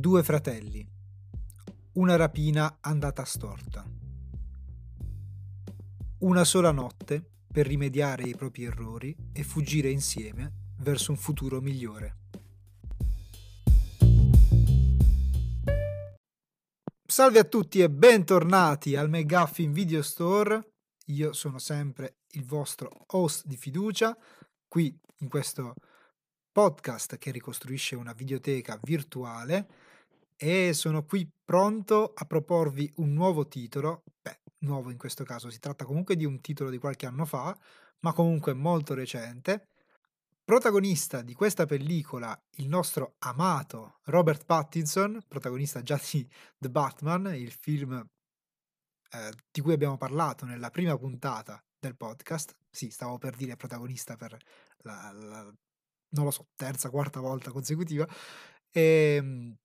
Due fratelli. Una rapina andata storta. Una sola notte per rimediare ai propri errori e fuggire insieme verso un futuro migliore. Salve a tutti e bentornati al McGuffin Video Store. Io sono sempre il vostro host di fiducia qui in questo podcast che ricostruisce una videoteca virtuale e sono qui pronto a proporvi un nuovo titolo, beh, nuovo in questo caso, si tratta comunque di un titolo di qualche anno fa, ma comunque molto recente. Protagonista di questa pellicola, il nostro amato Robert Pattinson, protagonista già di The Batman, il film eh, di cui abbiamo parlato nella prima puntata del podcast. Sì, stavo per dire protagonista per la, la non lo so, terza, quarta volta consecutiva. E, ehm,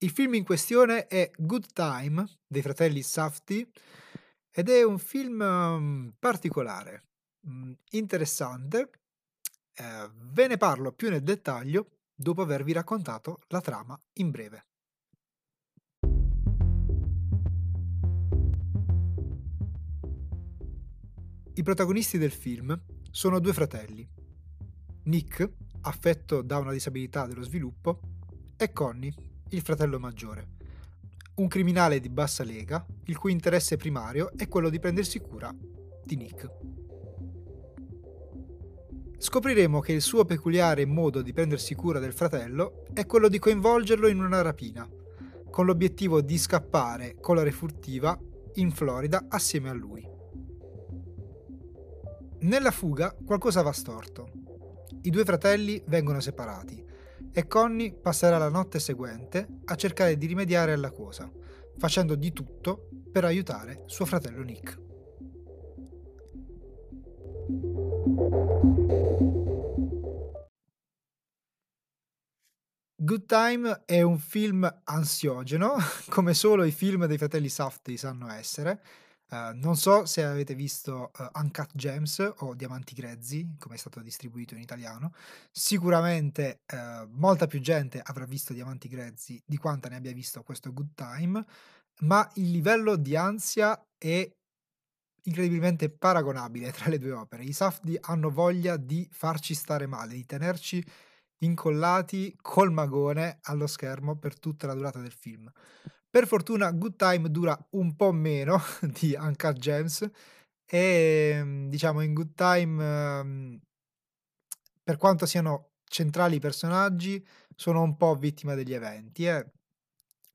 il film in questione è Good Time dei fratelli Safti ed è un film um, particolare, um, interessante. Eh, ve ne parlo più nel dettaglio dopo avervi raccontato la trama in breve. I protagonisti del film sono due fratelli, Nick, affetto da una disabilità dello sviluppo, e Connie, il fratello maggiore, un criminale di bassa lega, il cui interesse primario è quello di prendersi cura di Nick. Scopriremo che il suo peculiare modo di prendersi cura del fratello è quello di coinvolgerlo in una rapina, con l'obiettivo di scappare con la refurtiva in Florida assieme a lui. Nella fuga qualcosa va storto i due fratelli vengono separati e Connie passerà la notte seguente a cercare di rimediare alla cosa, facendo di tutto per aiutare suo fratello Nick. Good Time è un film ansiogeno, come solo i film dei fratelli Safdie sanno essere, Uh, non so se avete visto uh, Uncut Gems o Diamanti Grezzi, come è stato distribuito in italiano. Sicuramente uh, molta più gente avrà visto Diamanti Grezzi di quanta ne abbia visto questo Good Time, ma il livello di ansia è incredibilmente paragonabile tra le due opere. I Safdi hanno voglia di farci stare male, di tenerci incollati col magone allo schermo per tutta la durata del film. Per fortuna Good Time dura un po' meno di Uncut Gems e ehm, diciamo in Good Time ehm, per quanto siano centrali i personaggi sono un po' vittima degli eventi eh.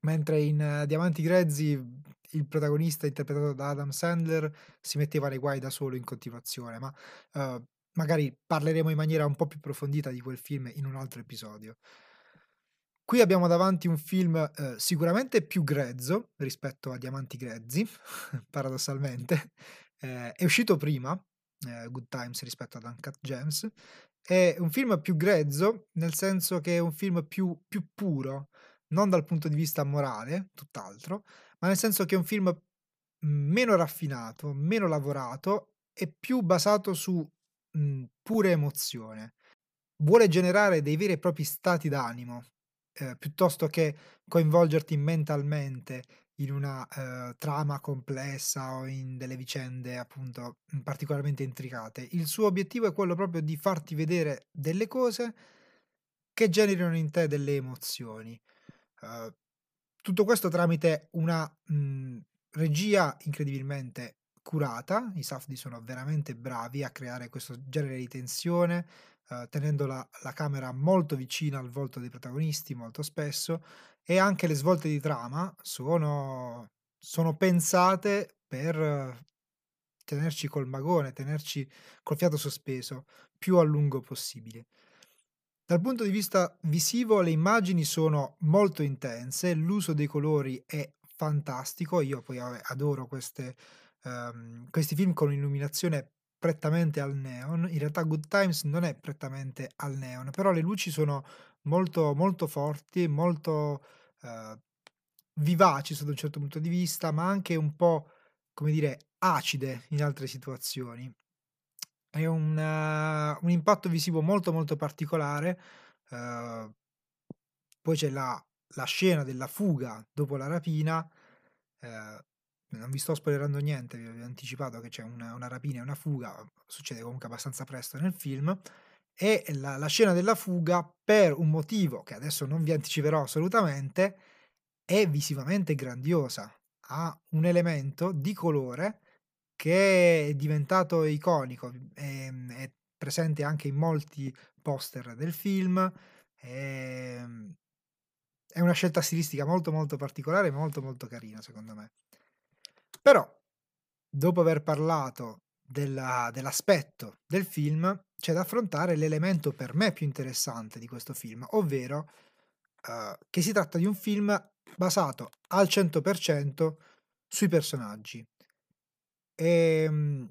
mentre in uh, Diamanti Grezzi il protagonista interpretato da Adam Sandler si metteva nei guai da solo in continuazione ma uh, magari parleremo in maniera un po' più approfondita di quel film in un altro episodio Qui abbiamo davanti un film eh, sicuramente più grezzo rispetto a Diamanti Grezzi, paradossalmente. Eh, è uscito prima, eh, Good Times rispetto ad Uncut Gems. È un film più grezzo, nel senso che è un film più, più puro, non dal punto di vista morale, tutt'altro, ma nel senso che è un film mhmm, meno raffinato, meno lavorato e più basato su mh, mhmm, pure emozione. Vuole generare dei veri e propri stati d'animo, eh, piuttosto che coinvolgerti mentalmente in una eh, trama complessa o in delle vicende appunto particolarmente intricate. Il suo obiettivo è quello proprio di farti vedere delle cose che generano in te delle emozioni. Uh, tutto questo tramite una mh, regia incredibilmente curata, i Safdi sono veramente bravi a creare questo genere di tensione, eh, tenendo la, la, camera molto vicina al volto dei protagonisti molto spesso e anche le svolte di trama sono, sono pensate per tenerci col magone, tenerci col fiato sospeso più a lungo possibile. Dal punto di vista visivo le immagini sono molto intense, l'uso dei colori è fantastico, io poi adoro queste, um, questi film con illuminazione prettamente al neon. In realtà Good Times non è prettamente al neon, però le luci sono molto, molto forti, molto eh, vivaci sotto un certo punto di vista, ma anche un po', come dire, acide in altre situazioni. È un, uh, un impatto visivo molto molto particolare. Uh, poi c'è la la scena della fuga dopo la rapina, ehm, non vi sto spoilerando niente, vi ho anticipato che c'è una una rapina e una fuga, succede comunque abbastanza presto nel film, e la la scena della fuga per un motivo che adesso non vi anticiperò assolutamente, è visivamente grandiosa. Ha un elemento di colore che è diventato iconico, ehm, è presente anche in molti poster del film, ehm è una scelta stilistica molto, molto particolare e molto, molto carina secondo me. Però, dopo aver parlato della dell'aspetto del film, c'è da affrontare l'elemento per me più interessante di questo film, ovvero, uhm, che si tratta di un film basato al 100% sui personaggi. Ehm,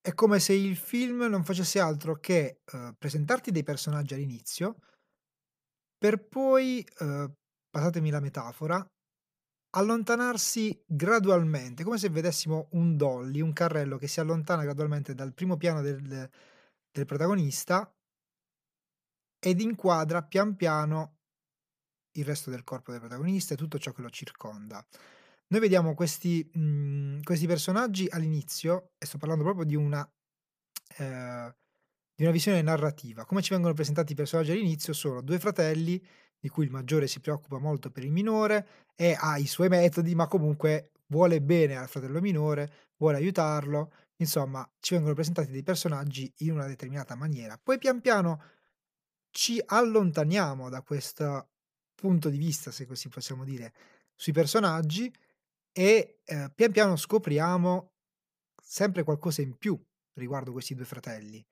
è come se il film non facesse altro che, uhm, presentarti dei personaggi all'inizio per poi, uhm, passatemi la metafora, allontanarsi gradualmente, come se vedessimo un dolly, un carrello che si allontana gradualmente dal primo piano del del protagonista ed inquadra pian piano il resto del corpo del protagonista e tutto ciò che lo circonda. Noi vediamo questi mhmm, questi personaggi all'inizio, e sto parlando proprio di una ehm, di una visione narrativa. Come ci vengono presentati i personaggi all'inizio sono 2 fratelli, di cui il maggiore si preoccupa molto per il minore e ha i suoi metodi, ma comunque vuole bene al fratello minore, vuole aiutarlo, insomma ci vengono presentati dei personaggi in una determinata maniera. Poi pian piano ci allontaniamo da questo punto di vista, se così possiamo dire, sui personaggi e, ehm, pian piano scopriamo sempre qualcosa in più riguardo questi 2 fratelli,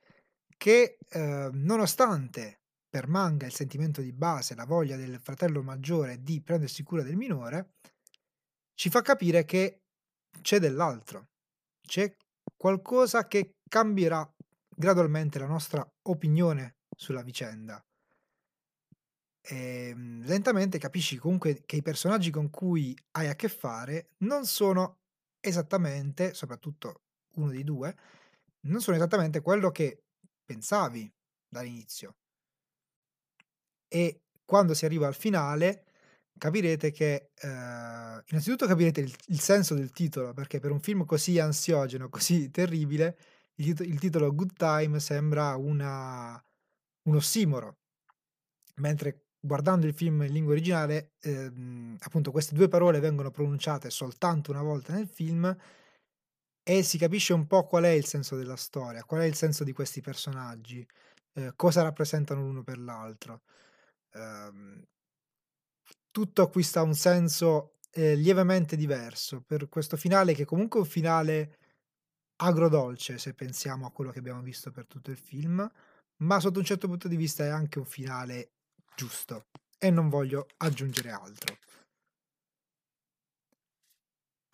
che, ehm, nonostante permanga il sentimento di base, la voglia del fratello maggiore di prendersi cura del minore, ci fa capire che c'è dell'altro, c'è qualcosa che cambierà gradualmente la nostra opinione sulla vicenda. Ehm, lentamente capisci comunque che i personaggi con cui hai a che fare non sono esattamente, soprattutto uno dei 2, non sono esattamente quello che pensavi dall'inizio. E quando si arriva al finale capirete che ehm, innanzitutto capirete il il senso del titolo, perché per un film così ansiogeno, così terribile, il tito il titolo Good Time sembra una un ossimoro. Mentre guardando il film in lingua originale, ehm, appunto queste 2 parole vengono pronunciate soltanto una volta nel film e si capisce un po' qual è il senso della storia, qual è il senso di questi personaggi, ehm, cosa rappresentano l'uno per l'altro. Ehm tutto acquista un senso, ehm, lievemente diverso per questo finale che comunque è un finale agrodolce, se pensiamo a quello che abbiamo visto per tutto il film, ma sotto un certo punto di vista è anche un finale giusto e non voglio aggiungere altro.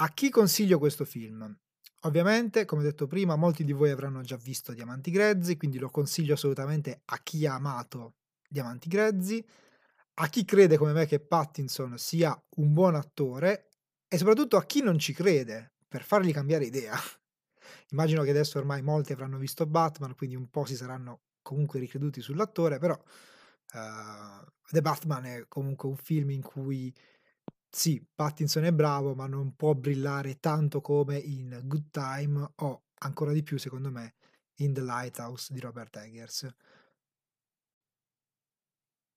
A chi consiglio questo film? Ovviamente, come detto prima, molti di voi avranno già visto Diamanti Grezzi, quindi lo consiglio assolutamente a chi ha amato Diamanti Grezzi, a chi crede come me che Pattinson sia un buon attore e soprattutto a chi non ci crede, per fargli cambiare idea. Immagino che adesso ormai molti avranno visto Batman, quindi un po' si saranno comunque ricreduti sull'attore, però, uhm, The Batman è comunque un film in cui sì, Pattinson è bravo, ma non può brillare tanto come in Good Time o ancora di più secondo me in The Lighthouse di Robert Eggers.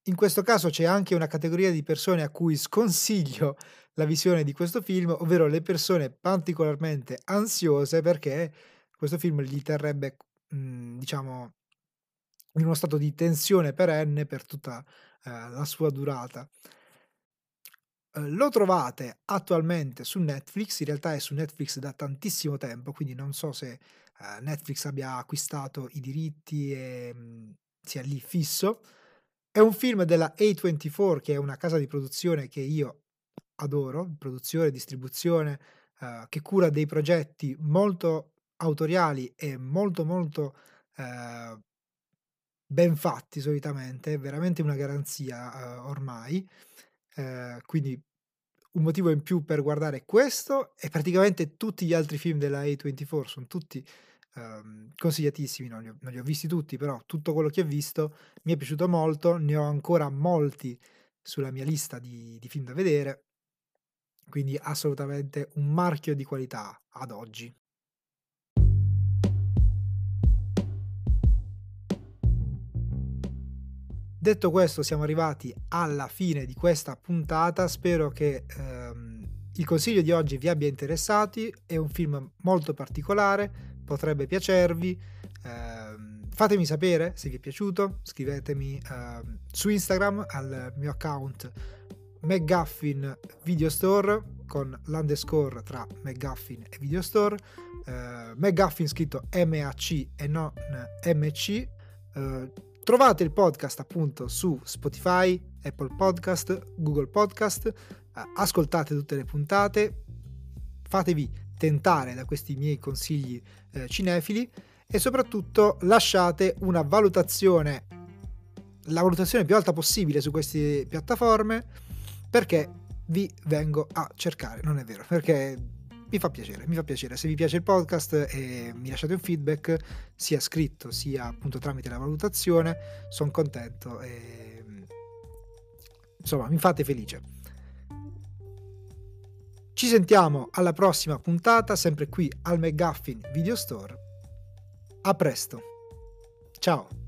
In questo caso c'è anche una categoria di persone a cui sconsiglio la visione di questo film, ovvero le persone particolarmente ansiose perché questo film li terrebbe, mhmm, diciamo in uno stato di tensione perenne per tutta, ehm, la sua durata. Uhm, lo trovate attualmente su Netflix, in realtà è su Netflix da tantissimo tempo, quindi non so se, ehm, Netflix abbia acquistato i diritti e, mhmm, sia lì fisso. È un film della A24 che è una casa di produzione che io adoro, produzione, distribuzione, uhm, che cura dei progetti molto autoriali e molto, molto, ehm, ben fatti solitamente, è veramente una garanzia, uhm, ormai. Ehm, quindi un motivo in più per guardare questo e praticamente tutti gli altri film della A24, son tutti, uhm, consigliatissimi, non li ho non li ho visti tutti, però tutto quello che ho visto mi è piaciuto molto, ne ho ancora molti sulla mia lista di, di film da vedere, quindi assolutamente un marchio di qualità ad oggi. Detto questo, siamo arrivati alla fine di questa puntata. Spero che ehm, il consiglio di oggi vi abbia interessati. È un film molto particolare, potrebbe piacervi. Eh, fatemi sapere se vi è piaciuto. Scrivetemi eh, su Instagram al mio account McGuffin Video Store con l'underscore tra McGuffin e Video Store. Eh, McGuffin scritto M-A-C e non M-C. Eh, Trovate il podcast appunto su Spotify, Apple Podcast, Google Podcast, ascoltate tutte le puntate, fatevi tentare da questi miei consigli eh, cinefili e soprattutto lasciate una valutazione, la valutazione più alta possibile su queste piattaforme perché vi vengo a cercare, non è vero, perché mi fa piacere, mi fa piacere. Se vi piace il podcast e mi lasciate un feedback, sia scritto sia appunto tramite la valutazione, sono contento e insomma mi fate felice. Ci sentiamo alla prossima puntata, sempre qui al McGuffin Video Store. A presto. Ciao.